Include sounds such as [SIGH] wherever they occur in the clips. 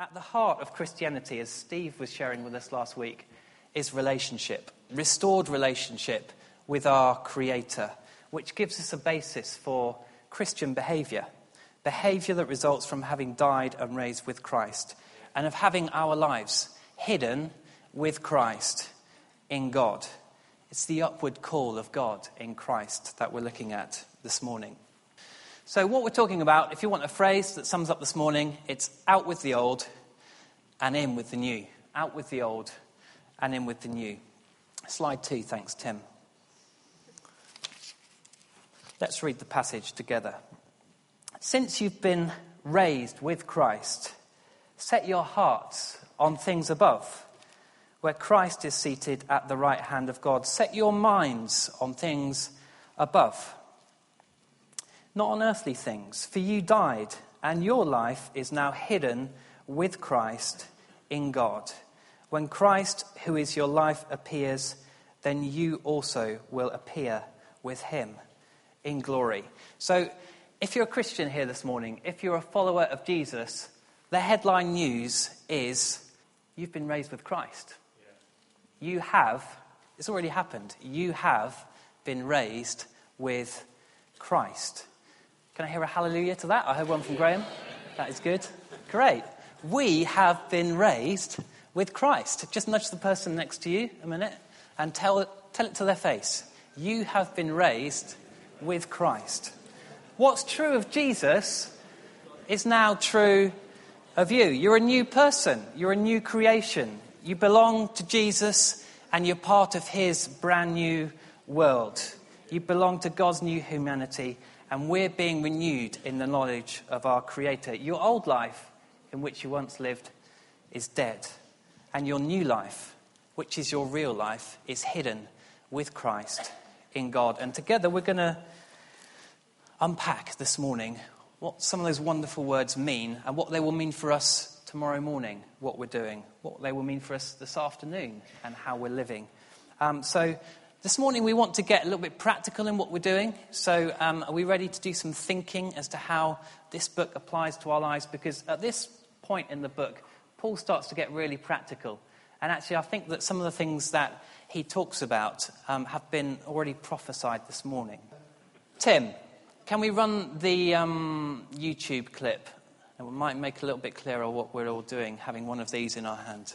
At the heart of Christianity, as Steve was sharing with us last week, is relationship, restored relationship with our Creator, which gives us a basis for Christian behavior. Behavior that results from having died and raised with Christ, and of having our lives hidden with Christ in God. It's the upward call of God in Christ that we're looking at this morning. So, what we're talking about, if you want a phrase that sums up this morning, it's out with the old and in with the new. Out with the old and in with the new. Slide two, thanks, Tim. Let's read the passage together. Since you've been raised with Christ, set your hearts on things above, where Christ is seated at the right hand of God. Set your minds on things above, not on earthly things, for you died, and your life is now hidden with Christ in God. When Christ, who is your life, appears, then you also will appear with him in glory. So, if you're a Christian here this morning, if you're a follower of Jesus, the headline news is you've been raised with Christ. Yeah. You have, it's already happened, you have been raised with Christ. Can I hear a hallelujah to that? I heard one from Graham. That is good. Great. We have been raised with Christ. Just nudge the person next to you a minute and tell, tell it to their face. You have been raised with Christ. What's true of Jesus is now true of you. You're a new person, you're a new creation. You belong to Jesus and you're part of his brand new world. You belong to God's new humanity, and we're being renewed in the knowledge of our Creator. Your old life, in which you once lived, is dead, and your new life, which is your real life, is hidden with Christ in God. And together we're going to unpack this morning what some of those wonderful words mean and what they will mean for us tomorrow morning, what we're doing, what they will mean for us this afternoon, and how we're living. Um, so, this morning we want to get a little bit practical in what we're doing. So, um, are we ready to do some thinking as to how this book applies to our lives? Because at this point in the book, Paul starts to get really practical. And actually, I think that some of the things that he talks about um, have been already prophesied this morning. Tim, can we run the um, YouTube clip? And we might make a little bit clearer what we're all doing, having one of these in our hand.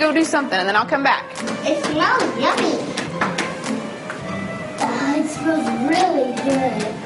Go do something and then I'll come back. It smells yummy. Uh, it smells really good.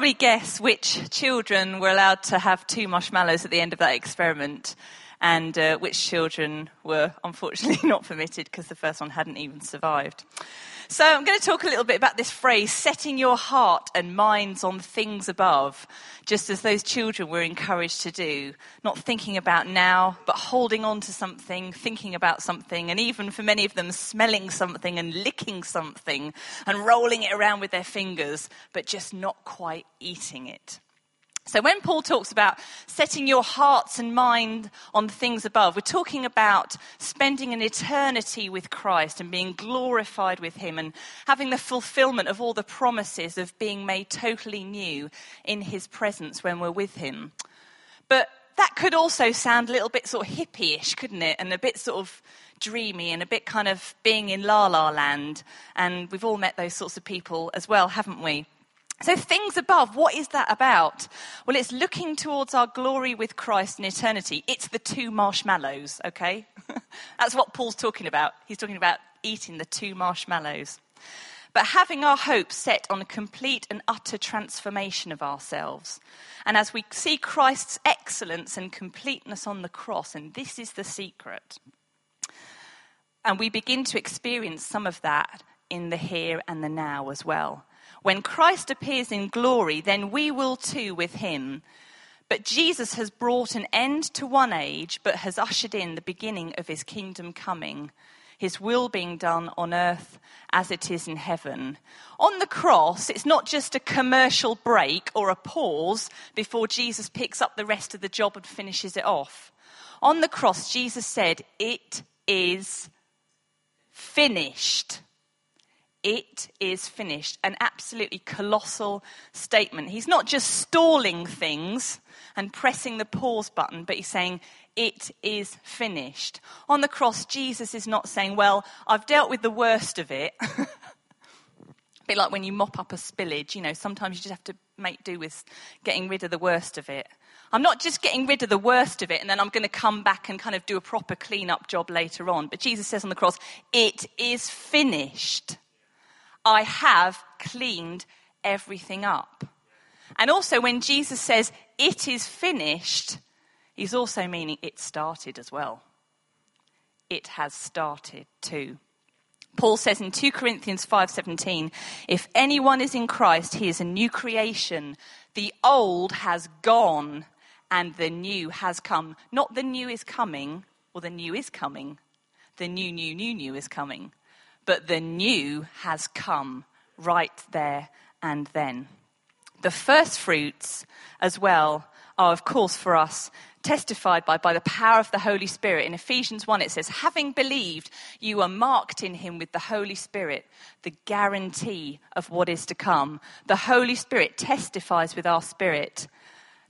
Probably guess which children were allowed to have two marshmallows at the end of that experiment and uh, which children were unfortunately [LAUGHS] not permitted because the first one hadn't even survived. So I'm going to talk a little bit about this phrase, setting your heart and minds on things above, just as those children were encouraged to do. Not thinking about now, but holding on to something, thinking about something, and even for many of them, smelling something and licking something and rolling it around with their fingers, but just not quite eating it. So, when Paul talks about setting your hearts and mind on the things above, we're talking about spending an eternity with Christ and being glorified with Him and having the fulfillment of all the promises of being made totally new in His presence when we're with Him. But that could also sound a little bit sort of hippie-ish, couldn't it? And a bit sort of dreamy and a bit kind of being in la la land. And we've all met those sorts of people as well, haven't we? So, things above, what is that about? Well, it's looking towards our glory with Christ in eternity. It's the two marshmallows, okay? [LAUGHS] That's what Paul's talking about. He's talking about eating the two marshmallows. But having our hope set on a complete and utter transformation of ourselves. And as we see Christ's excellence and completeness on the cross, and this is the secret. And we begin to experience some of that in the here and the now as well. When Christ appears in glory, then we will too with him. But Jesus has brought an end to one age, but has ushered in the beginning of his kingdom coming, his will being done on earth as it is in heaven. On the cross, it's not just a commercial break or a pause before Jesus picks up the rest of the job and finishes it off. On the cross, Jesus said, It is finished. It is finished. An absolutely colossal statement. He's not just stalling things and pressing the pause button, but he's saying, It is finished. On the cross, Jesus is not saying, Well, I've dealt with the worst of it. a [LAUGHS] bit like when you mop up a spillage, you know, sometimes you just have to make do with getting rid of the worst of it. I'm not just getting rid of the worst of it and then I'm going to come back and kind of do a proper clean up job later on. But Jesus says on the cross, It is finished. I have cleaned everything up. And also, when Jesus says, it is finished, he's also meaning it started as well. It has started too. Paul says in 2 Corinthians 5:17, if anyone is in Christ, he is a new creation. The old has gone and the new has come. Not the new is coming or the new is coming. The new new new new is coming but the new has come right there and then. The first fruits, as well, are, of course, for us testified by by the power of the Holy Spirit. In Ephesians 1, it says, Having believed, you are marked in him with the Holy Spirit, the guarantee of what is to come. The Holy Spirit testifies with our spirit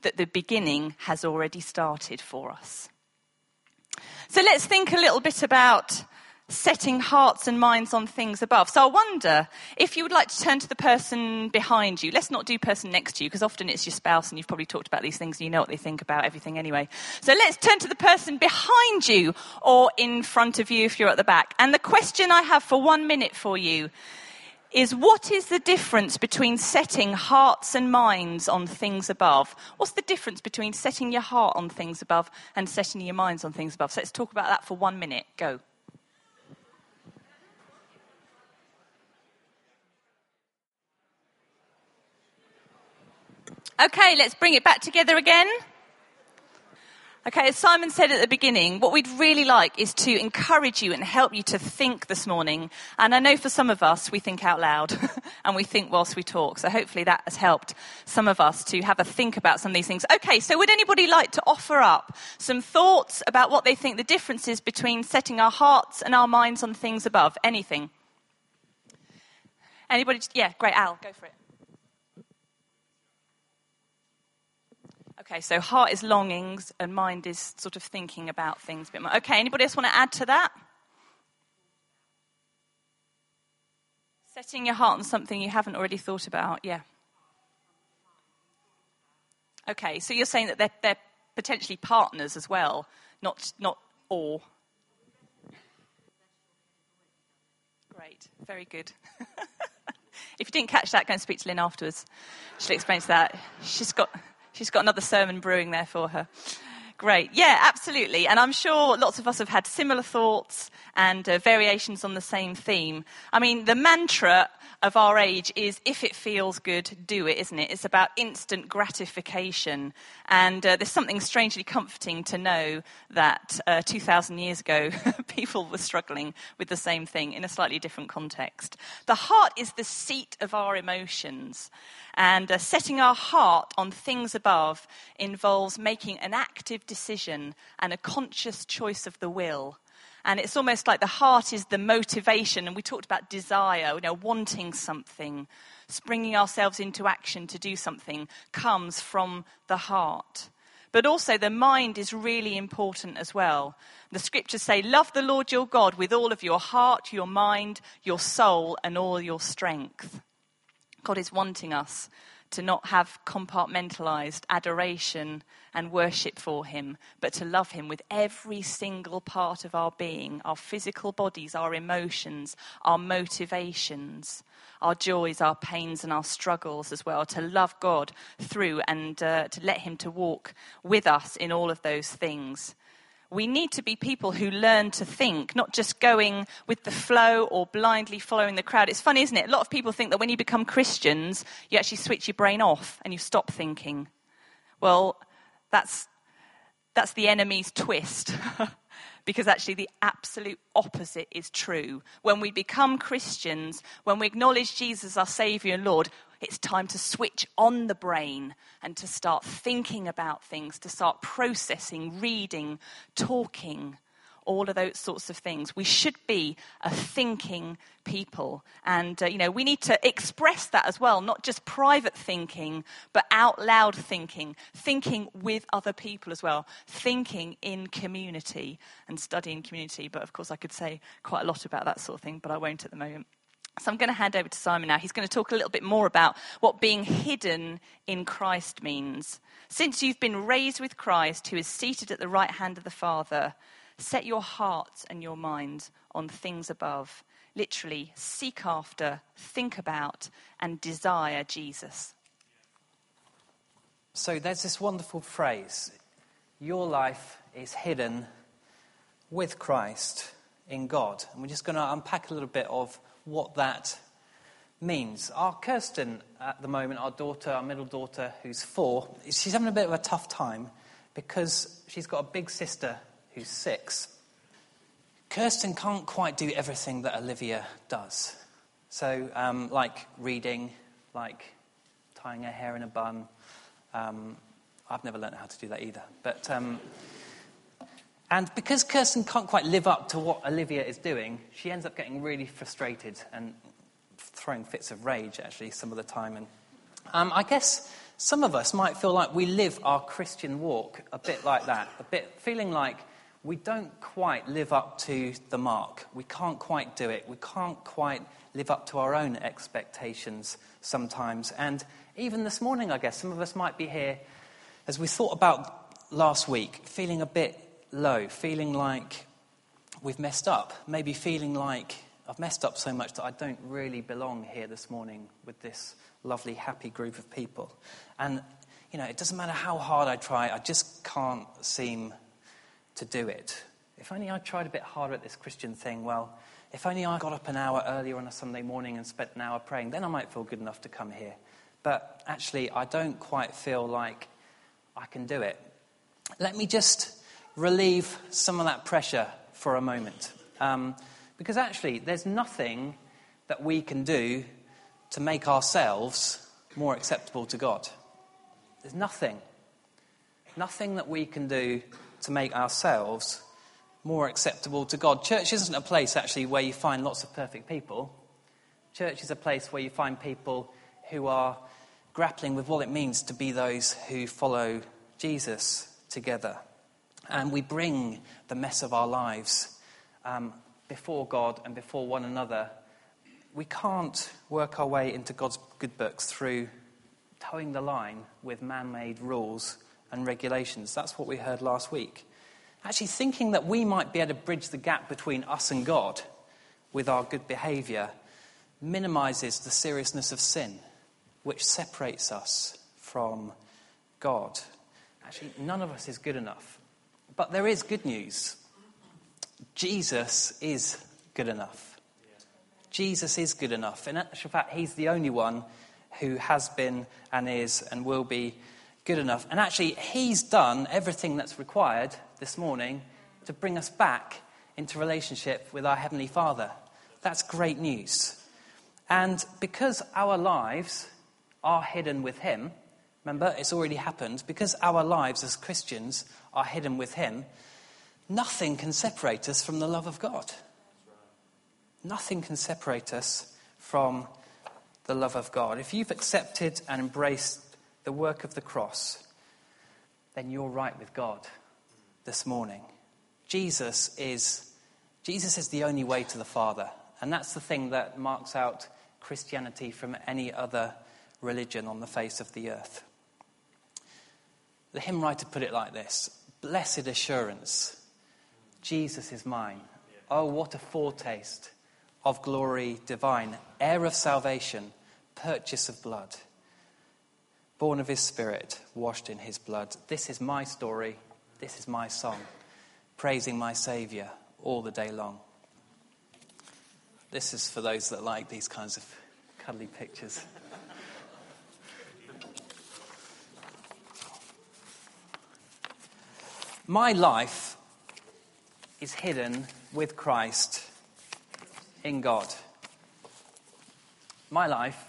that the beginning has already started for us. So let's think a little bit about setting hearts and minds on things above. So I wonder if you would like to turn to the person behind you. Let's not do person next to you because often it's your spouse and you've probably talked about these things and you know what they think about everything anyway. So let's turn to the person behind you or in front of you if you're at the back. And the question I have for one minute for you is what is the difference between setting hearts and minds on things above? What's the difference between setting your heart on things above and setting your minds on things above? So let's talk about that for one minute. Go. Okay, let's bring it back together again. Okay, as Simon said at the beginning, what we'd really like is to encourage you and help you to think this morning. And I know for some of us, we think out loud [LAUGHS] and we think whilst we talk. So hopefully that has helped some of us to have a think about some of these things. Okay, so would anybody like to offer up some thoughts about what they think the difference is between setting our hearts and our minds on things above? Anything? Anybody? Yeah, great. Al, go for it. Okay, so heart is longings and mind is sort of thinking about things a bit more. Okay, anybody else want to add to that? Setting your heart on something you haven't already thought about, yeah. Okay, so you're saying that they're, they're potentially partners as well, not, not or. Great, very good. [LAUGHS] if you didn't catch that, go and speak to Lynn afterwards. She'll explain to that. She's got. She's got another sermon brewing there for her. Great. Yeah, absolutely. And I'm sure lots of us have had similar thoughts and uh, variations on the same theme. I mean, the mantra of our age is if it feels good, do it, isn't it? It's about instant gratification. And uh, there's something strangely comforting to know that uh, 2,000 years ago, [LAUGHS] people were struggling with the same thing in a slightly different context. The heart is the seat of our emotions. And uh, setting our heart on things above involves making an active decision and a conscious choice of the will. And it's almost like the heart is the motivation. And we talked about desire, you know, wanting something, springing ourselves into action to do something comes from the heart. But also, the mind is really important as well. The scriptures say, Love the Lord your God with all of your heart, your mind, your soul, and all your strength. God is wanting us to not have compartmentalized adoration and worship for Him, but to love Him with every single part of our being our physical bodies, our emotions, our motivations, our joys, our pains, and our struggles as well. To love God through and uh, to let Him to walk with us in all of those things we need to be people who learn to think, not just going with the flow or blindly following the crowd. It's funny, isn't it? A lot of people think that when you become Christians, you actually switch your brain off and you stop thinking. Well, that's, that's the enemy's twist. [LAUGHS] because actually the absolute opposite is true. When we become Christians, when we acknowledge Jesus as our Saviour and Lord, it's time to switch on the brain and to start thinking about things, to start processing, reading, talking, all of those sorts of things. We should be a thinking people. And, uh, you know, we need to express that as well, not just private thinking, but out loud thinking, thinking with other people as well, thinking in community and studying community. But of course, I could say quite a lot about that sort of thing, but I won't at the moment. So I'm going to hand over to Simon now. He's going to talk a little bit more about what being hidden in Christ means. Since you've been raised with Christ, who is seated at the right hand of the Father, set your hearts and your minds on things above. Literally, seek after, think about, and desire Jesus. So there's this wonderful phrase your life is hidden with Christ in God. And we're just going to unpack a little bit of what that means. Our Kirsten, at the moment, our daughter, our middle daughter, who's four, she's having a bit of a tough time because she's got a big sister who's six. Kirsten can't quite do everything that Olivia does. So, um, like reading, like tying her hair in a bun. Um, I've never learned how to do that either. But um, and because Kirsten can't quite live up to what Olivia is doing, she ends up getting really frustrated and throwing fits of rage, actually, some of the time. And um, I guess some of us might feel like we live our Christian walk a bit like that, a bit feeling like we don't quite live up to the mark. We can't quite do it. We can't quite live up to our own expectations sometimes. And even this morning, I guess, some of us might be here as we thought about last week, feeling a bit low, feeling like we've messed up, maybe feeling like I've messed up so much that I don't really belong here this morning with this lovely, happy group of people. And, you know, it doesn't matter how hard I try, I just can't seem to do it. If only I tried a bit harder at this Christian thing, well, if only I got up an hour earlier on a Sunday morning and spent an hour praying, then I might feel good enough to come here. But actually, I don't quite feel like I can do it. Let me just relieve some of that pressure for a moment. Um, because actually, there's nothing that we can do to make ourselves more acceptable to God. There's nothing. Nothing that we can do to make ourselves more acceptable to God. Church isn't a place, actually, where you find lots of perfect people. Church is a place where you find people who are grappling with what it means to be those who follow Jesus together and we bring the mess of our lives um, before God and before one another, we can't work our way into God's good books through toeing the line with man made rules and regulations. That's what we heard last week. Actually, thinking that we might be able to bridge the gap between us and God with our good behavior minimizes the seriousness of sin, which separates us from God. Actually, none of us is good enough. But there is good news. Jesus is good enough. Jesus is good enough. In actual fact, he's the only one who has been and is and will be good enough. And actually, he's done everything that's required this morning to bring us back into relationship with our Heavenly Father. That's great news. And because our lives are hidden with Him, remember, it's already happened, because our lives as Christians are hidden with Him, nothing can separate us from the love of God. Nothing can separate us from the love of God. If you've accepted and embraced the work of the cross, then you're right with God this morning. Jesus is, Jesus is the only way to the Father. And that's the thing that marks out Christianity from any other religion on the face of the earth. The hymn writer put it like this Blessed assurance, Jesus is mine. Oh, what a foretaste of glory divine, heir of salvation, purchase of blood, born of his spirit, washed in his blood. This is my story, this is my song, praising my Saviour all the day long. This is for those that like these kinds of cuddly pictures. My life is hidden with Christ in God. My life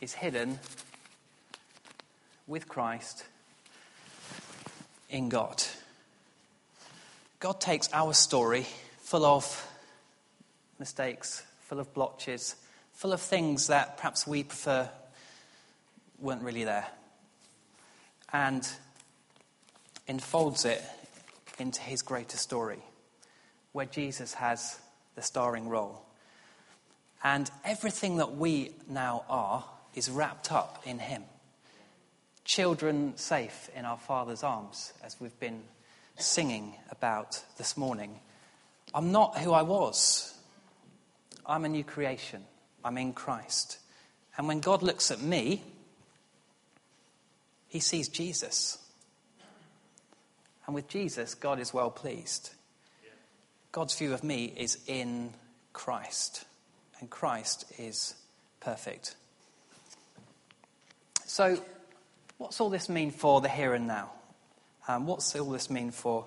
is hidden with Christ in God. God takes our story, full of mistakes, full of blotches, full of things that perhaps we prefer weren't really there, and enfolds it into his greater story, where Jesus has the starring role. And everything that we now are is wrapped up in Him. Children safe in our Father's arms, as we've been singing about this morning. I'm not who I was. I'm a new creation. I'm in Christ. And when God looks at me, He sees Jesus. And with Jesus, God is well pleased. God's view of me is in Christ, and Christ is perfect. So, what's all this mean for the here and now? Um, what's all this mean for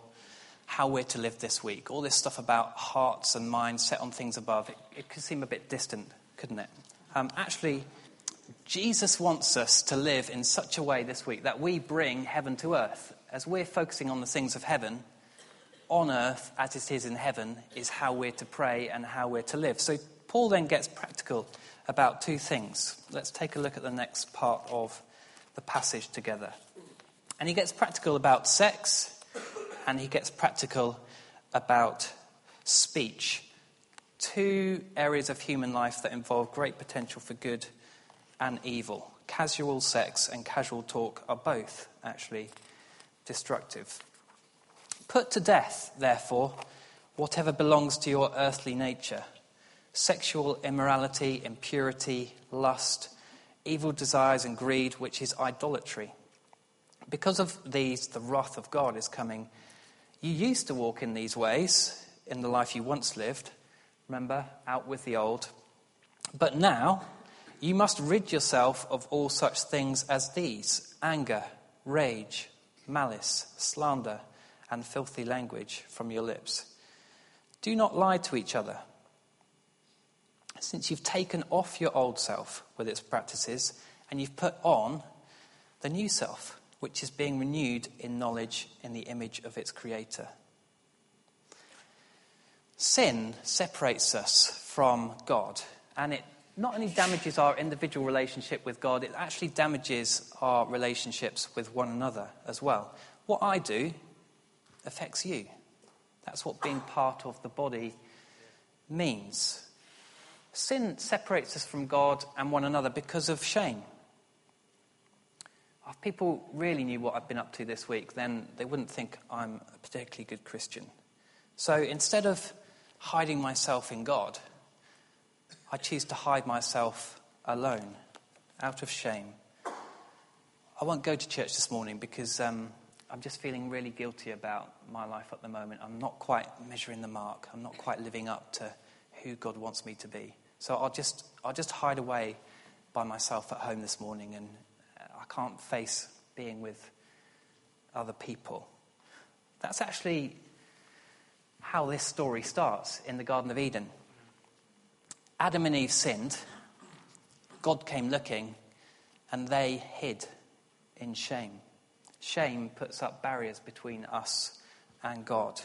how we're to live this week? All this stuff about hearts and minds set on things above, it, it could seem a bit distant, couldn't it? Um, actually, Jesus wants us to live in such a way this week that we bring heaven to earth. As we're focusing on the things of heaven, on earth as it is in heaven is how we're to pray and how we're to live. So Paul then gets practical about two things. Let's take a look at the next part of the passage together. And he gets practical about sex and he gets practical about speech. Two areas of human life that involve great potential for good and evil. Casual sex and casual talk are both actually destructive. Put to death, therefore, whatever belongs to your earthly nature sexual immorality, impurity, lust, evil desires, and greed, which is idolatry. Because of these, the wrath of God is coming. You used to walk in these ways in the life you once lived. Remember, out with the old. But now, you must rid yourself of all such things as these anger, rage, malice, slander and filthy language from your lips. Do not lie to each other. Since you've taken off your old self with its practices and you've put on the new self, which is being renewed in knowledge in the image of its creator. Sin separates us from God, and it not only damages our individual relationship with God, it actually damages our relationships with one another as well. What I do affects you. That's what being part of the body means. Sin separates us from God and one another because of shame. If people really knew what I've been up to this week, then they wouldn't think I'm a particularly good Christian. So instead of hiding myself in God, I choose to hide myself alone out of shame. I won't go to church this morning because um, I'm just feeling really guilty about my life at the moment. I'm not quite measuring the mark. I'm not quite living up to who God wants me to be. So I'll just, I'll just hide away by myself at home this morning and I can't face being with other people. That's actually how this story starts in the Garden of Eden. Adam and Eve sinned, God came looking, and they hid in shame. Shame puts up barriers between us and God.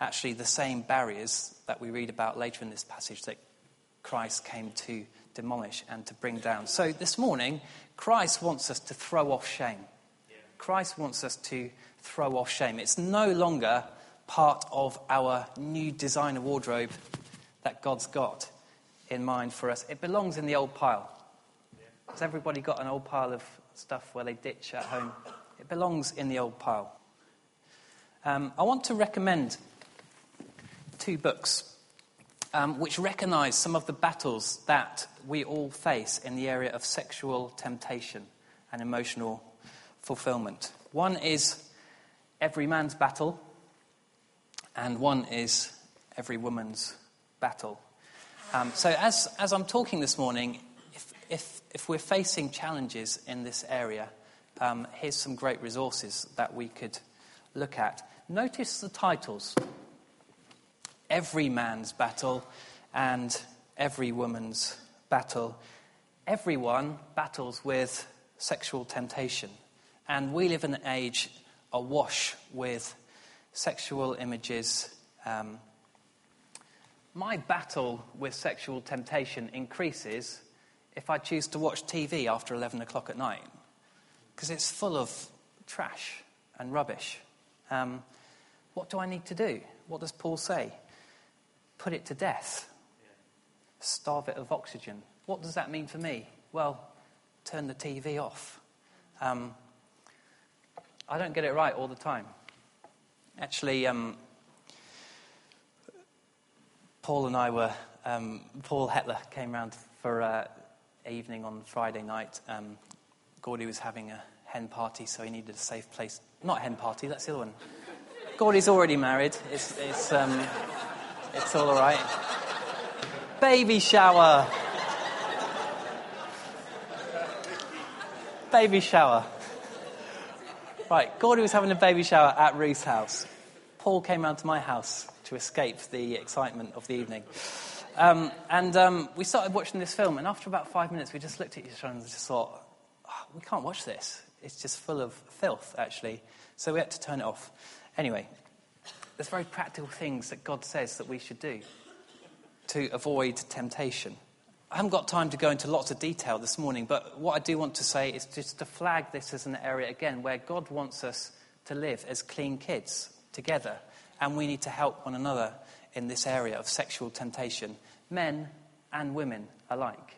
Actually, the same barriers that we read about later in this passage that Christ came to demolish and to bring down. So this morning, Christ wants us to throw off shame. Christ wants us to throw off shame. It's no longer part of our new designer wardrobe that God's got in mind for us. It belongs in the old pile. Has everybody got an old pile of stuff where they ditch at home? It belongs in the old pile. Um, I want to recommend two books um, which recognize some of the battles that we all face in the area of sexual temptation and emotional fulfillment. One is Every Man's Battle, and one is Every Woman's Battle. Um, so, as, as I'm talking this morning, if, if, if we're facing challenges in this area, um, here's some great resources that we could look at. Notice the titles Every Man's Battle and Every Woman's Battle. Everyone battles with sexual temptation, and we live in an age awash with sexual images. Um, my battle with sexual temptation increases if I choose to watch TV after 11 o'clock at night, because it's full of trash and rubbish. Um, what do I need to do? What does Paul say? Put it to death, starve it of oxygen. What does that mean for me? Well, turn the TV off. Um, I don't get it right all the time. Actually, um, Paul and I were, um, Paul Hetler came round for uh, evening on Friday night. Um, Gordy was having a hen party, so he needed a safe place. Not hen party, that's the other one. Gordy's already married. It's, it's, um, it's all right. Baby shower. Baby shower. Right, Gordy was having a baby shower at Ruth's house. Paul came round to my house to escape the excitement of the evening. Um, and um, we started watching this film, and after about five minutes, we just looked at each other and just thought, oh, we can't watch this. It's just full of filth, actually. So we had to turn it off. Anyway, there's very practical things that God says that we should do to avoid temptation. I haven't got time to go into lots of detail this morning, but what I do want to say is just to flag this as an area again where God wants us to live as clean kids together, and we need to help one another in this area of sexual temptation, men and women alike.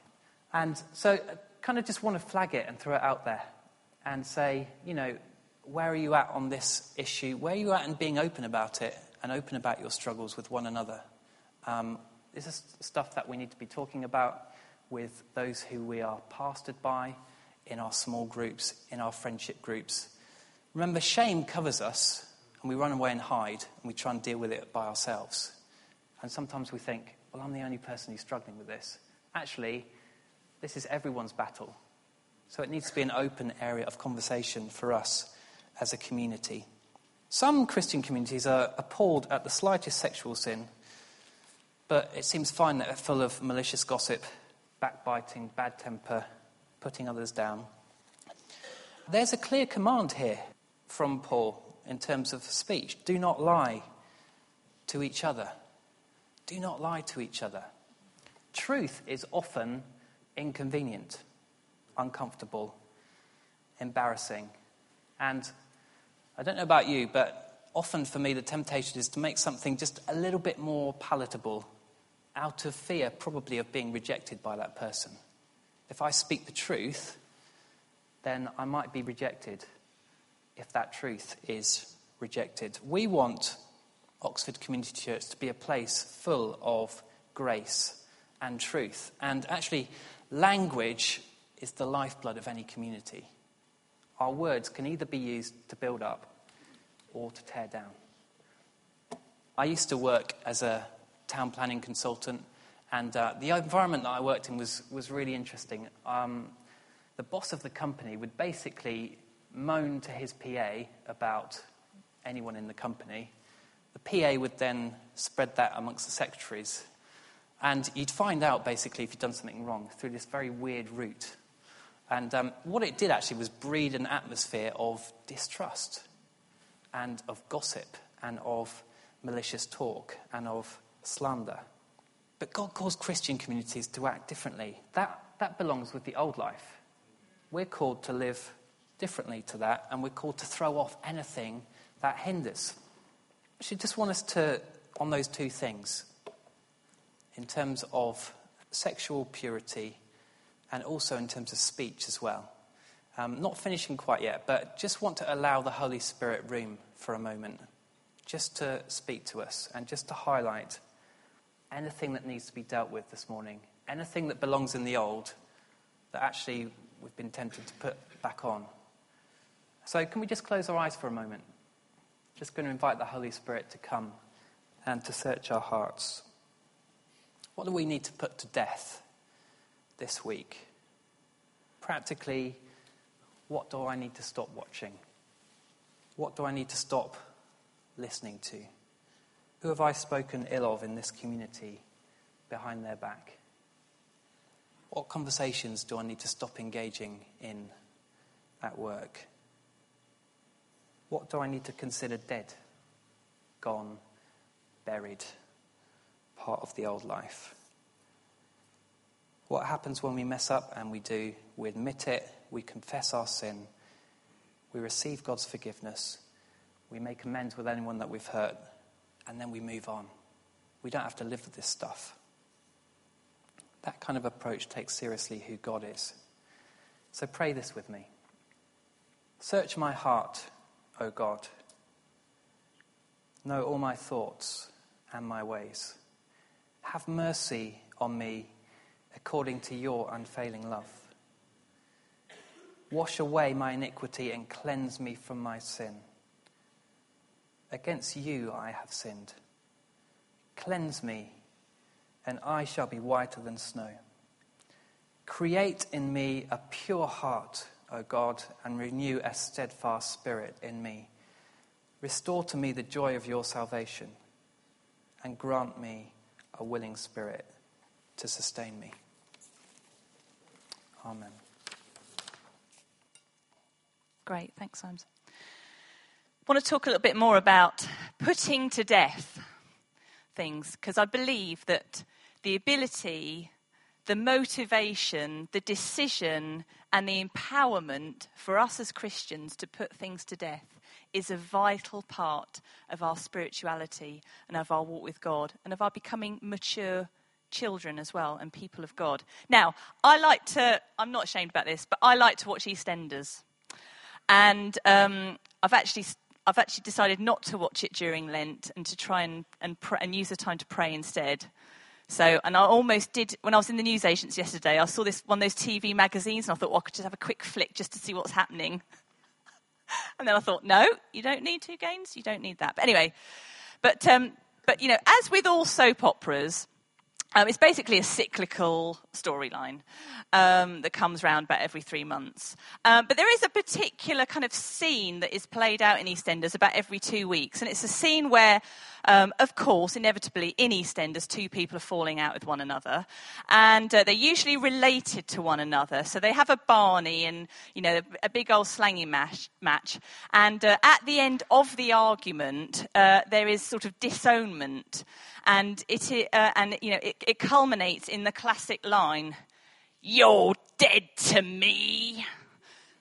And so, I kind of just want to flag it and throw it out there and say, you know, where are you at on this issue? Where are you at in being open about it and open about your struggles with one another? Um, this is stuff that we need to be talking about with those who we are pastored by, in our small groups, in our friendship groups. Remember, shame covers us, and we run away and hide, and we try and deal with it by ourselves. And sometimes we think, well, I'm the only person who's struggling with this. Actually, this is everyone's battle. So it needs to be an open area of conversation for us as a community. Some Christian communities are appalled at the slightest sexual sin but it seems fine that they're full of malicious gossip, backbiting, bad temper, putting others down. There's a clear command here from Paul in terms of speech do not lie to each other. Do not lie to each other. Truth is often inconvenient, uncomfortable, embarrassing. And I don't know about you, but often for me, the temptation is to make something just a little bit more palatable out of fear, probably, of being rejected by that person. If I speak the truth, then I might be rejected if that truth is rejected. We want Oxford Community Church to be a place full of grace and truth. And actually, language is the lifeblood of any community. Our words can either be used to build up or to tear down. I used to work as a town planning consultant, And uh, the environment that I worked in was, was really interesting. Um, the boss of the company would basically moan to his PA about anyone in the company. The PA would then spread that amongst the secretaries. And you'd find out basically if you'd done something wrong through this very weird route. And um, what it did actually was breed an atmosphere of distrust and of gossip and of malicious talk and of slander. But God calls Christian communities to act differently. That, that belongs with the old life. We're called to live differently to that, and we're called to throw off anything that hinders. I just want us to, on those two things, in terms of sexual purity and also in terms of speech as well. Um, not finishing quite yet, but just want to allow the Holy Spirit room for a moment, just to speak to us and just to highlight anything that needs to be dealt with this morning, anything that belongs in the old that actually we've been tempted to put back on. So, can we just close our eyes for a moment? Just going to invite the Holy Spirit to come and to search our hearts. What do we need to put to death this week? Practically, what do I need to stop watching? What do I need to stop listening to? Who have I spoken ill of in this community behind their back? What conversations do I need to stop engaging in at work? What do I need to consider dead, gone, buried, part of the old life? What happens when we mess up and we do? We admit it, we confess our sin, we receive God's forgiveness, we make amends with anyone that we've hurt, and then we move on. We don't have to live with this stuff. That kind of approach takes seriously who God is. So pray this with me. Search my heart, O God. Know all my thoughts and my ways. Have mercy on me according to your unfailing love. Wash away my iniquity and cleanse me from my sin. Against you I have sinned. Cleanse me, and I shall be whiter than snow. Create in me a pure heart, O God, and renew a steadfast spirit in me. Restore to me the joy of your salvation, and grant me a willing spirit to sustain me. Amen. Great, thanks, Simon. I want to talk a little bit more about putting to death things because I believe that the ability, the motivation, the decision, and the empowerment for us as Christians to put things to death is a vital part of our spirituality and of our walk with God and of our becoming mature children as well and people of God. Now, I like to, I'm not ashamed about this, but I like to watch EastEnders. And um, I've actually I've actually decided not to watch it during Lent and to try and and, pr- and use the time to pray instead. So, and I almost did when I was in the news agents yesterday. I saw this one of those TV magazines, and I thought, well, I could just have a quick flick just to see what's happening. [LAUGHS] and then I thought, no, you don't need two games. You don't need that. But anyway, but um, but you know, as with all soap operas, um, it's basically a cyclical storyline um, that comes around about every three months. Um, but there is a particular kind of scene that is played out in EastEnders about every two weeks. And it's a scene where, um, of course, inevitably in EastEnders, two people are falling out with one another. And uh, they're usually related to one another. So they have a Barney and, you know, a big old slangy match. match. And uh, at the end of the argument, uh, there is sort of disownment and it uh, and you know it, it culminates in the classic line, "You're dead to me,"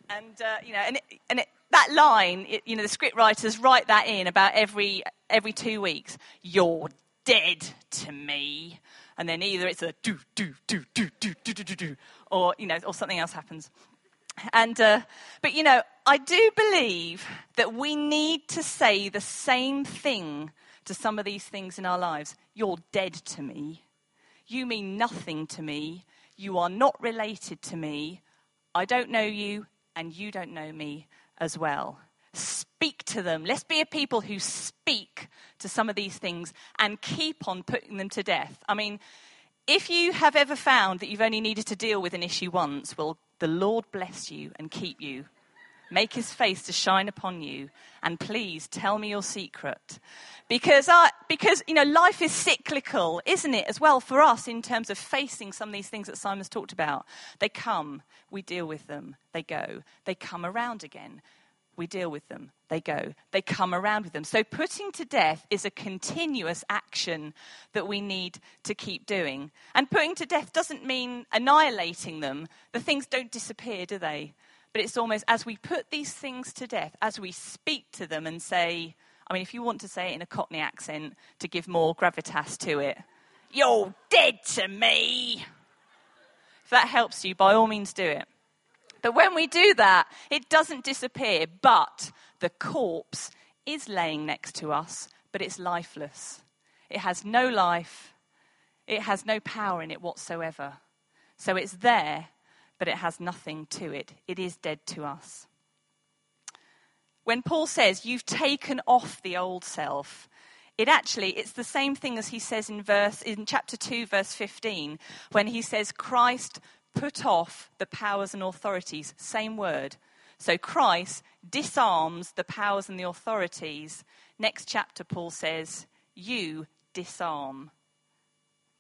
and uh, you know, and it, and it, that line, you know, the script writers write that in about every every two weeks. You're dead to me, and then either it's a do do do do do do do do do, or you know, or something else happens. And uh, but you know, I do believe that we need to say the same thing to some of these things in our lives. You're dead to me. You mean nothing to me. You are not related to me. I don't know you, and you don't know me as well. Speak to them. Let's be a people who speak to some of these things and keep on putting them to death. I mean, If you have ever found that you've only needed to deal with an issue once, well, the Lord bless you and keep you. Make his face to shine upon you, and please tell me your secret. Because, I, because, you know, life is cyclical, isn't it, as well, for us in terms of facing some of these things that Simon's talked about. They come, we deal with them, they go, they come around again we deal with them. They go. They come around with them. So putting to death is a continuous action that we need to keep doing. And putting to death doesn't mean annihilating them. The things don't disappear, do they? But it's almost as we put these things to death, as we speak to them and say, I mean, if you want to say it in a Cockney accent to give more gravitas to it, you're dead to me. If that helps you, by all means do it. But when we do that, it doesn't disappear, but the corpse is laying next to us, but it's lifeless. It has no life, it has no power in it whatsoever. So it's there, but it has nothing to it. It is dead to us. When Paul says, You've taken off the old self, it actually it's the same thing as he says in verse in chapter 2 verse 15 when he says christ put off the powers and authorities. Same word. So Christ disarms the powers and the authorities. Next chapter, Paul says, You disarm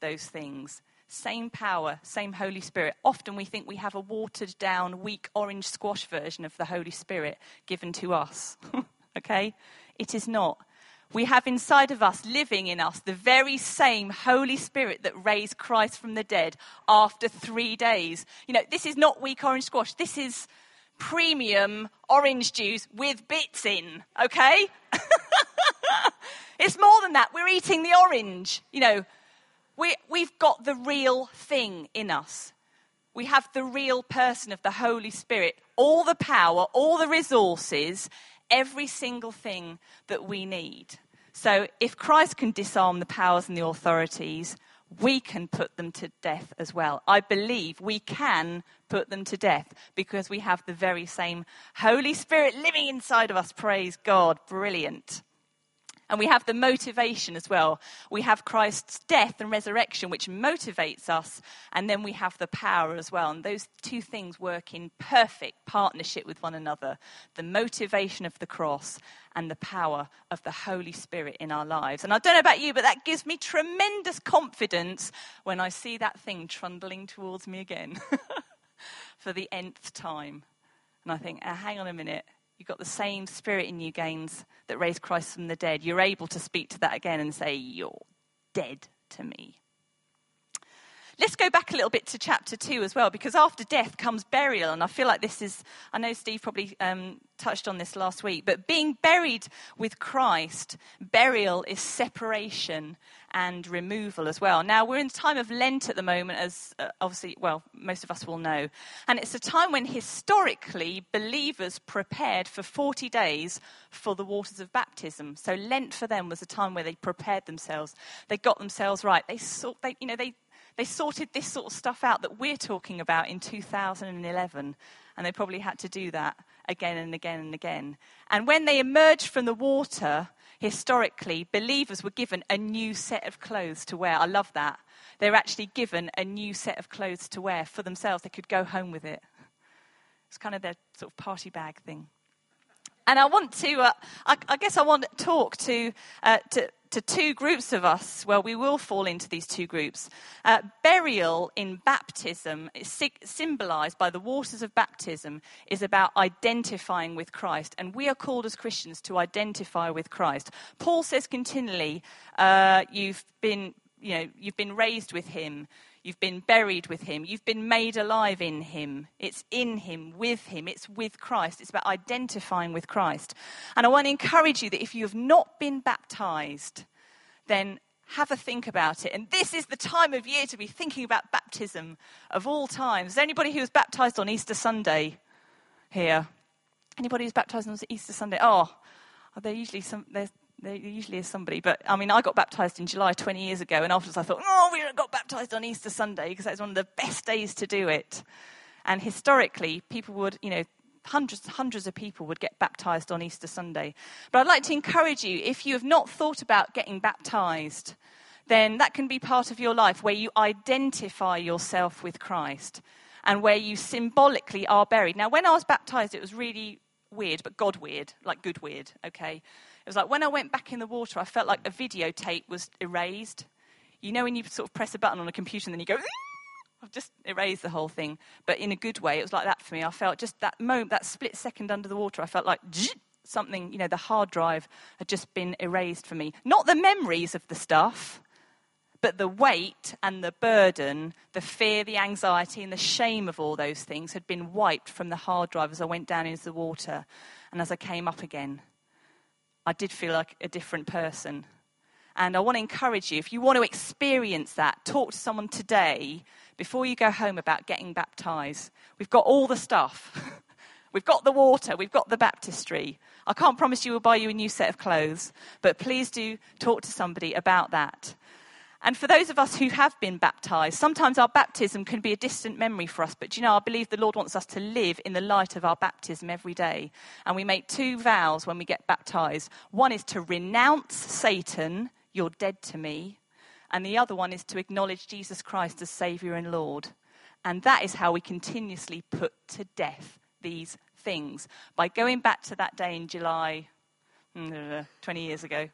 those things. Same power, same Holy Spirit. Often we think we have a watered down, weak orange squash version of the Holy Spirit given to us. [LAUGHS] okay? It is not we have inside of us, living in us, the very same Holy Spirit that raised Christ from the dead after three days. You know, this is not weak orange squash. This is premium orange juice with bits in, okay? [LAUGHS] it's more than that. We're eating the orange. You know, we, we've got the real thing in us. We have the real person of the Holy Spirit, all the power, all the resources, every single thing that we need. So if Christ can disarm the powers and the authorities, we can put them to death as well. I believe we can put them to death because we have the very same Holy Spirit living inside of us. Praise God. Brilliant. And we have the motivation as well. We have Christ's death and resurrection, which motivates us. And then we have the power as well. And those two things work in perfect partnership with one another the motivation of the cross and the power of the Holy Spirit in our lives. And I don't know about you, but that gives me tremendous confidence when I see that thing trundling towards me again [LAUGHS] for the nth time. And I think, oh, hang on a minute You've got the same spirit in you, Gaines, that raised Christ from the dead. You're able to speak to that again and say, You're dead to me. Let's go back a little bit to chapter 2 as well, because after death comes burial. And I feel like this is, I know Steve probably um, touched on this last week, but being buried with Christ, burial is separation and removal as well. Now, we're in time of Lent at the moment, as uh, obviously, well, most of us will know. And it's a time when historically believers prepared for 40 days for the waters of baptism. So Lent for them was a time where they prepared themselves. They got themselves right. They, sort, they, you know, they, they sorted this sort of stuff out that we're talking about in 2011. And they probably had to do that again and again and again. And when they emerged from the water, historically, believers were given a new set of clothes to wear. I love that. They're actually given a new set of clothes to wear for themselves. They could go home with it. It's kind of their sort of party bag thing. And I want to, uh, I, I, guess I want to talk to, uh, to to two groups of us. Well, we will fall into these two groups. Uh, burial in baptism symbolized by the waters of baptism is about identifying with Christ. And we are called as Christians to identify with Christ. Paul says continually, uh, you've been, you know, you've been raised with him. You've been buried with him. You've been made alive in him. It's in him, with him. It's with Christ. It's about identifying with Christ. And I want to encourage you that if you have not been baptized, then have a think about it. And this is the time of year to be thinking about baptism of all times. Is there anybody who was baptized on Easter Sunday here? Anybody who's baptized on Easter Sunday? Oh, are there usually some, there usually is somebody, but I mean, I got baptized in July 20 years ago, and afterwards I thought, oh, we got baptized on Easter Sunday because that's one of the best days to do it. And historically, people would, you know, hundreds hundreds of people would get baptized on Easter Sunday. But I'd like to encourage you, if you have not thought about getting baptized, then that can be part of your life where you identify yourself with Christ and where you symbolically are buried. Now, when I was baptized, it was really weird, but God weird, like good weird, okay? It was like when I went back in the water, I felt like a videotape was erased. You know, when you sort of press a button on a computer and then you go, I've just erased the whole thing. But in a good way, it was like that for me. I felt just that moment, that split second under the water, I felt like something, you know, the hard drive had just been erased for me. Not the memories of the stuff, but the weight and the burden, the fear, the anxiety, and the shame of all those things had been wiped from the hard drive as I went down into the water. And as I came up again, I did feel like a different person. And I want to encourage you, if you want to experience that, talk to someone today before you go home about getting baptized. We've got all the stuff. [LAUGHS] we've got the water, we've got the baptistry. I can't promise you we'll buy you a new set of clothes, but please do talk to somebody about that. And for those of us who have been baptized, sometimes our baptism can be a distant memory for us. But you know, I believe the Lord wants us to live in the light of our baptism every day. And we make two vows when we get baptized one is to renounce Satan, you're dead to me. And the other one is to acknowledge Jesus Christ as Savior and Lord. And that is how we continuously put to death these things by going back to that day in July, hmm, 20 years ago,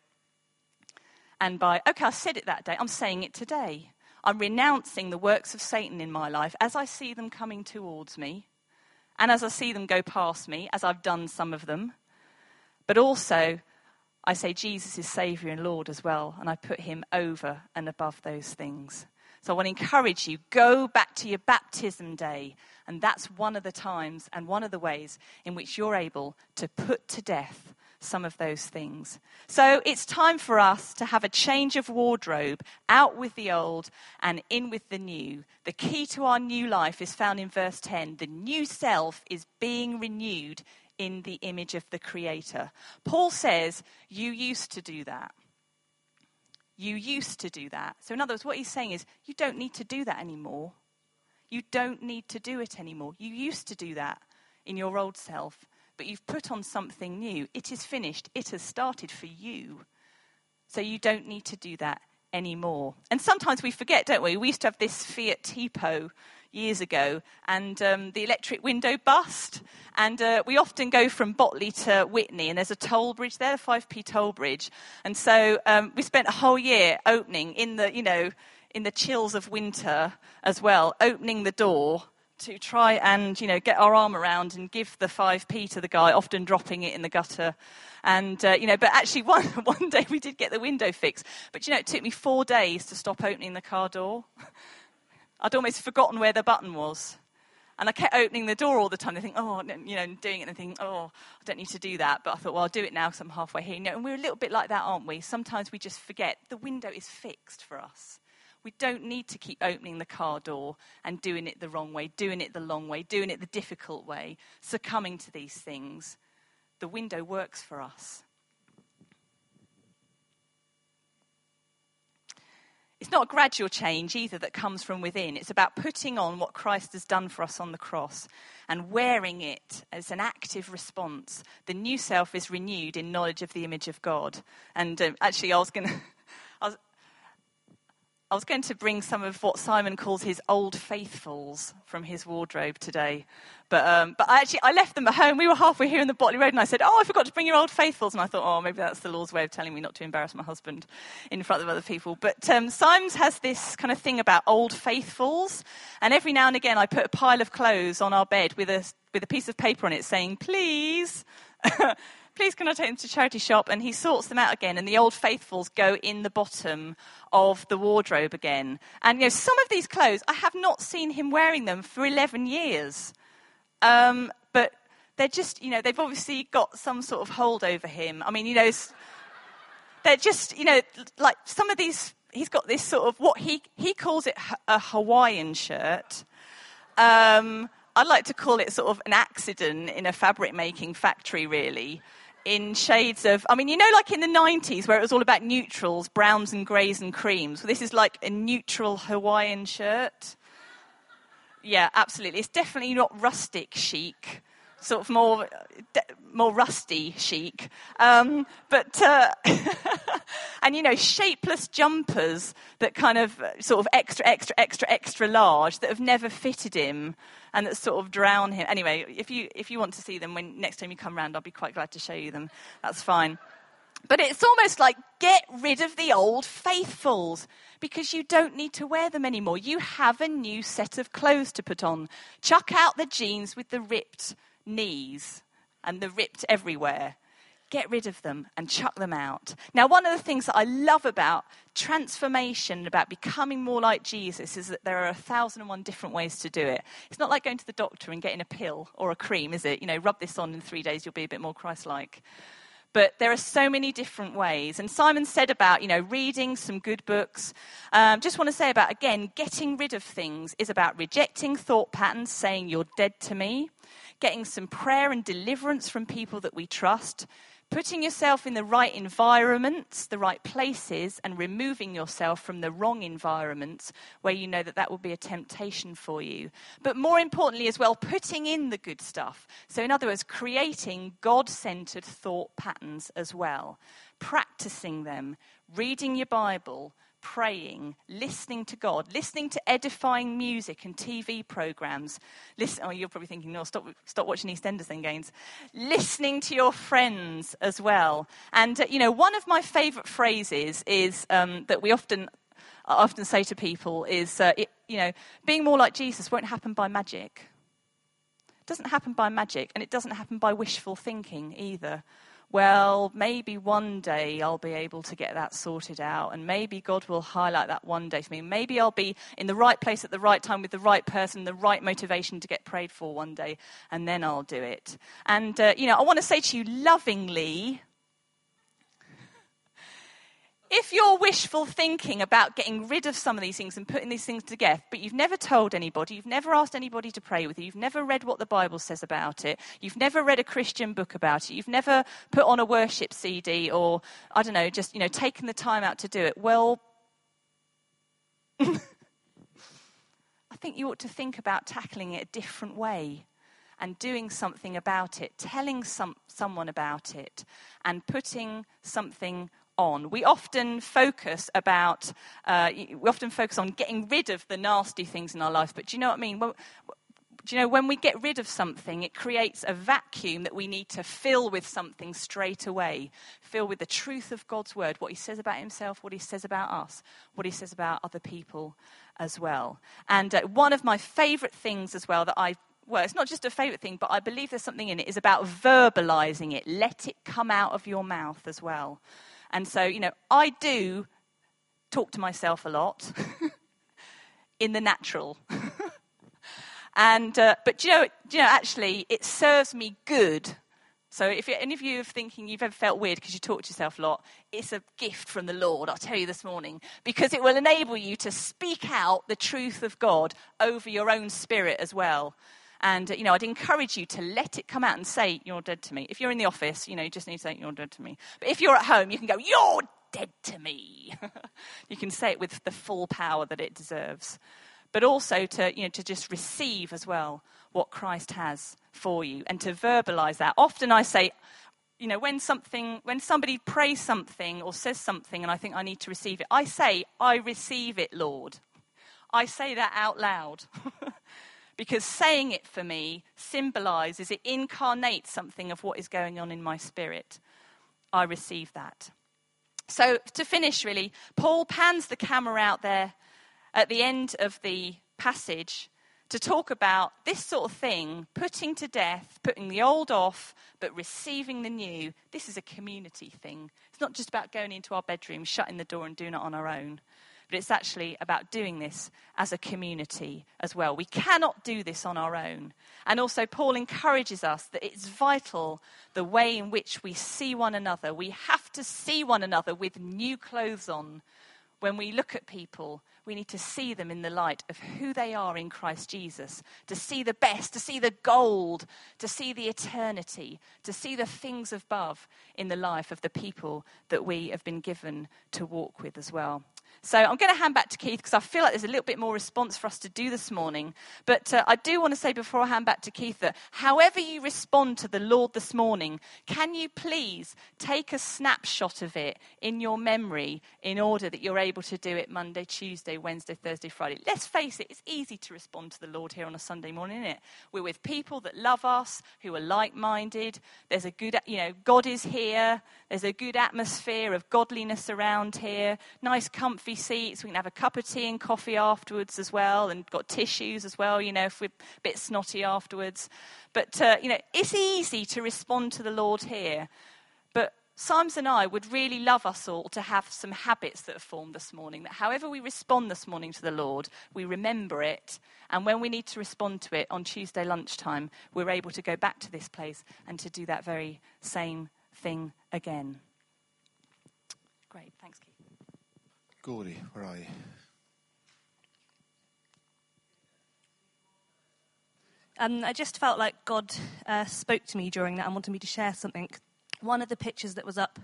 and by, okay, I said it that day, I'm saying it today. I'm renouncing the works of Satan in my life as I see them coming towards me, and as I see them go past me, as I've done some of them. But also, I say Jesus is Savior and Lord as well, and I put him over and above those things. So I want to encourage you go back to your baptism day, and that's one of the times and one of the ways in which you're able to put to death some of those things. So it's time for us to have a change of wardrobe, out with the old and in with the new. The key to our new life is found in verse 10. The new self is being renewed in the image of the Creator. Paul says, You used to do that. You used to do that. So, in other words, what he's saying is, You don't need to do that anymore. You don't need to do it anymore. You used to do that in your old self but you've put on something new. It is finished, it has started for you. So you don't need to do that anymore. And sometimes we forget, don't we? We used to have this Fiat Tipo years ago, and um, the electric window bust. And uh, we often go from Botley to Witney, and there's a toll bridge there, the 5p toll bridge. And so um, we spent a whole year opening in the, you know, in the chills of winter as well, opening the door to try and you know get our arm around and give the 5p to the guy often dropping it in the gutter and uh, you know but actually [LAUGHS] one, one day we did get the window fixed but you know it took me four days to stop opening the car door [LAUGHS] i'd almost forgotten where the button was and I kept opening the door all the time. I think, oh, you know, doing it and thinking, oh, I don't need to do that. But I thought, well, I'll do it now because I'm halfway here. You know, and we're a little bit like that, aren't we? Sometimes we just forget the window is fixed for us. We don't need to keep opening the car door and doing it the wrong way, doing it the long way, doing it the difficult way, succumbing to these things. The window works for us. It's not a gradual change either that comes from within. It's about putting on what Christ has done for us on the cross and wearing it as an active response. The new self is renewed in knowledge of the image of God. And um, actually, I was going [LAUGHS] to. I was going to bring some of what Simon calls his old faithfuls from his wardrobe today, but um, but I actually I left them at home. We were halfway here in the Botley Road, and I said, "Oh, I forgot to bring your old faithfuls." And I thought, "Oh, maybe that's the Lord's way of telling me not to embarrass my husband in front of other people." But um, Simons has this kind of thing about old faithfuls, and every now and again, I put a pile of clothes on our bed with a with a piece of paper on it saying, "Please." [LAUGHS] please can I take them to charity shop? And he sorts them out again, and the old faithfuls go in the bottom of the wardrobe again. And you know, some of these clothes, I have not seen him wearing them for 11 years. Um, but they're just, you know, they've obviously got some sort of hold over him. I mean, you know, they're just, you know, like some of these, he's got this sort of what he, he calls it a Hawaiian shirt. Um, I'd like to call it sort of an accident in a fabric making factory, really in shades of, I mean, you know, like in the 90s where it was all about neutrals, browns and greys and creams. This is like a neutral Hawaiian shirt. Yeah, absolutely. It's definitely not rustic chic, sort of more, more rusty chic. Um, but, uh, [LAUGHS] and you know, shapeless jumpers that kind of uh, sort of extra, extra, extra, extra large that have never fitted him and that sort of drown him. Anyway, if you, if you want to see them when next time you come round, I'll be quite glad to show you them. That's fine. But it's almost like get rid of the old faithfuls because you don't need to wear them anymore. You have a new set of clothes to put on. Chuck out the jeans with the ripped knees and the ripped everywhere. Get rid of them and chuck them out. Now, one of the things that I love about transformation, about becoming more like Jesus, is that there are a thousand and one different ways to do it. It's not like going to the doctor and getting a pill or a cream, is it? You know, rub this on in three days, you'll be a bit more Christ like. But there are so many different ways. And Simon said about, you know, reading some good books. Um, just want to say about, again, getting rid of things is about rejecting thought patterns, saying, You're dead to me, getting some prayer and deliverance from people that we trust, putting yourself in the right environments, the right places, and removing yourself from the wrong environments where you know that that will be a temptation for you. But more importantly, as well, putting in the good stuff. So, in other words, creating God centered thought patterns as well, practicing them, reading your Bible praying, listening to God, listening to edifying music and TV programs. Listen, oh, you're probably thinking, no, stop, stop watching EastEnders then, Gaines. Listening to your friends as well. And, uh, you know, one of my favourite phrases is um, that we often, often say to people is, uh, it, you know, being more like Jesus won't happen by magic. It doesn't happen by magic, and it doesn't happen by wishful thinking either well, maybe one day I'll be able to get that sorted out, and maybe God will highlight that one day for me. Maybe I'll be in the right place at the right time with the right person, the right motivation to get prayed for one day, and then I'll do it. And, uh, you know, I want to say to you lovingly, if you're wishful thinking about getting rid of some of these things and putting these things together, but you've never told anybody, you've never asked anybody to pray with you, you've never read what the Bible says about it, you've never read a Christian book about it, you've never put on a worship CD or, I don't know, just, you know, taken the time out to do it, well, [LAUGHS] I think you ought to think about tackling it a different way and doing something about it, telling some, someone about it, and putting something on. We often focus about, uh, we often focus on getting rid of the nasty things in our life. But do you know what I mean? Well, do you know, when we get rid of something, it creates a vacuum that we need to fill with something straight away. Fill with the truth of God's word, what he says about himself, what he says about us, what he says about other people as well. And uh, one of my favorite things as well that I well, it's not just a favorite thing, but I believe there's something in it, is about verbalizing it. Let it come out of your mouth as well. And so, you know, I do talk to myself a lot [LAUGHS] in the natural. [LAUGHS] and, uh, but you know, you know, actually, it serves me good. So if any of you are thinking you've ever felt weird because you talk to yourself a lot, it's a gift from the Lord, I'll tell you this morning, because it will enable you to speak out the truth of God over your own spirit as well. And, you know, I'd encourage you to let it come out and say, You're dead to me. If you're in the office, you know, you just need to say, You're dead to me. But if you're at home, you can go, You're dead to me. [LAUGHS] you can say it with the full power that it deserves. But also to, you know, to just receive as well what Christ has for you and to verbalize that. Often I say, you know, when something, when somebody prays something or says something and I think I need to receive it, I say, I receive it, Lord. I say that out loud. [LAUGHS] because saying it for me symbolizes, it incarnates something of what is going on in my spirit. I receive that. So, to finish, really, Paul pans the camera out there at the end of the passage to talk about this sort of thing putting to death, putting the old off, but receiving the new. This is a community thing. It's not just about going into our bedroom, shutting the door, and doing it on our own but it's actually about doing this as a community as well. We cannot do this on our own. And also, Paul encourages us that it's vital the way in which we see one another. We have to see one another with new clothes on. When we look at people, we need to see them in the light of who they are in Christ Jesus, to see the best, to see the gold, to see the eternity, to see the things above in the life of the people that we have been given to walk with as well. So I'm going to hand back to Keith because I feel like there's a little bit more response for us to do this morning. But uh, I do want to say before I hand back to Keith that however you respond to the Lord this morning, can you please take a snapshot of it in your memory in order that you're able to do it Monday, Tuesday, Wednesday, Thursday, Friday? Let's face it, it's easy to respond to the Lord here on a Sunday morning, isn't it? We're with people that love us, who are like minded. There's a good, you know, God is here. There's a good atmosphere of godliness around here. Nice, seats. We can have a cup of tea and coffee afterwards as well, and got tissues as well, you know, if we're a bit snotty afterwards. But, uh, you know, it's easy to respond to the Lord here. But Simons and I would really love us all to have some habits that are formed this morning, that however we respond this morning to the Lord, we remember it. And when we need to respond to it on Tuesday lunchtime, we're able to go back to this place and to do that very same thing again. Great, thanks. Gordy, where are you? Um, I just felt like God uh, spoke to me during that and wanted me to share something. One of the pictures that was up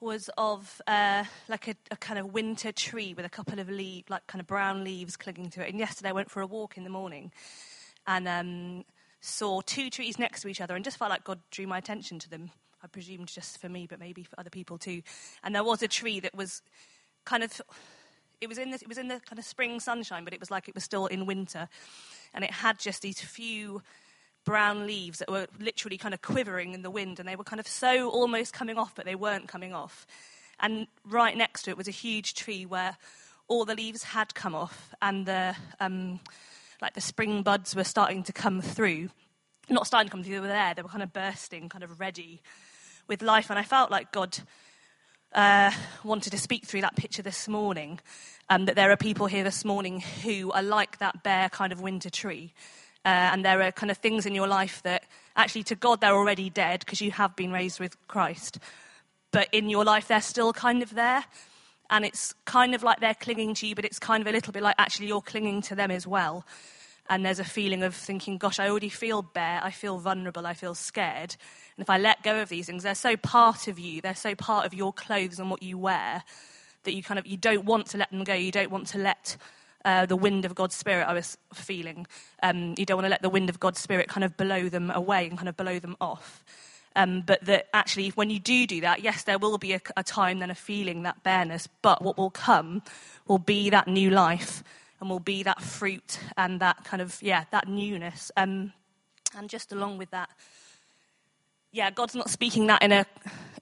was of uh, like a, a, kind of winter tree with a couple of leaves, like kind of brown leaves clinging to it. And yesterday I went for a walk in the morning and um, saw two trees next to each other and just felt like God drew my attention to them. I presumed just for me, but maybe for other people too. And there was a tree that was kind of, it was in the, it was in the kind of spring sunshine, but it was like it was still in winter, and it had just these few brown leaves that were literally kind of quivering in the wind, and they were kind of so almost coming off, but they weren't coming off. And right next to it was a huge tree where all the leaves had come off, and the um, like the spring buds were starting to come through. Not starting to come through, they were there. They were kind of bursting, kind of ready with life. And I felt like God uh, wanted to speak through that picture this morning. Um, that there are people here this morning who are like that bare kind of winter tree. Uh, and there are kind of things in your life that actually to God they're already dead because you have been raised with Christ. But in your life they're still kind of there. And it's kind of like they're clinging to you, but it's kind of a little bit like actually you're clinging to them as well. And there's a feeling of thinking, gosh, I already feel bare, I feel vulnerable, I feel scared. And if I let go of these things, they're so part of you, they're so part of your clothes and what you wear that you kind of you don't want to let them go. You don't want to let uh, the wind of God's Spirit, I was feeling. Um, you don't want to let the wind of God's Spirit kind of blow them away and kind of blow them off. Um, but that actually, when you do do that, yes, there will be a, a time then of feeling that bareness, but what will come will be that new life and will be that fruit and that kind of, yeah, that newness. Um, and just along with that, yeah, God's not speaking that in a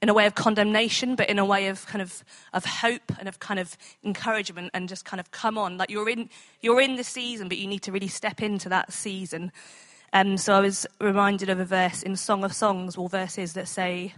in a way of condemnation, but in a way of kind of of hope and of kind of encouragement and just kind of come on, like you're in you're in the season, but you need to really step into that season. And um, so I was reminded of a verse in Song of Songs, or verses that say,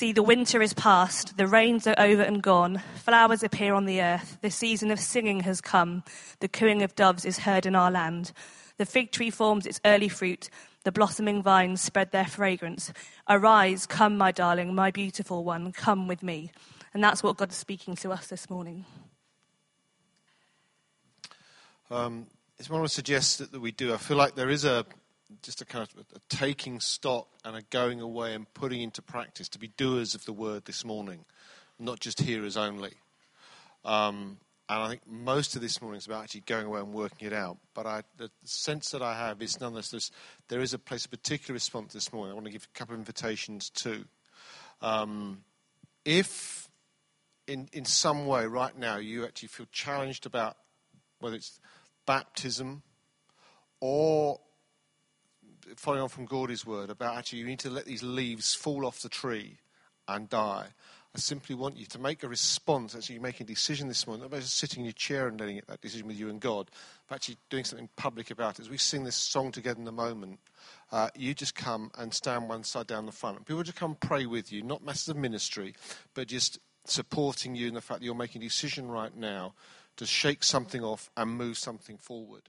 See, the winter is past, the rains are over and gone, flowers appear on the earth, the season of singing has come, the cooing of doves is heard in our land. The fig tree forms its early fruit, the blossoming vines spread their fragrance. Arise, come, my darling, my beautiful one, come with me. And that's what God is speaking to us this morning. Um, it's what I want to suggest that, that we do. I feel like there is a just a kind of a taking stock and a going away and putting into practice to be doers of the word this morning, not just hearers only. Um, and I think most of this morning is about actually going away and working it out. But I, the sense that I have is nonetheless there is a place of particular response this morning. I want to give a couple of invitations too. Um, if in, in some way right now you actually feel challenged about whether it's baptism or following on from Gordy's word about actually you need to let these leaves fall off the tree and die. I simply want you to make a response. Actually, you're making a decision this morning, not just sitting in your chair and letting it, that decision with you and God, but actually doing something public about it. As we sing this song together in a moment, uh, you just come and stand one side down the front. People just come pray with you, not matters of ministry, but just supporting you in the fact that you're making a decision right now to shake something off and move something forward.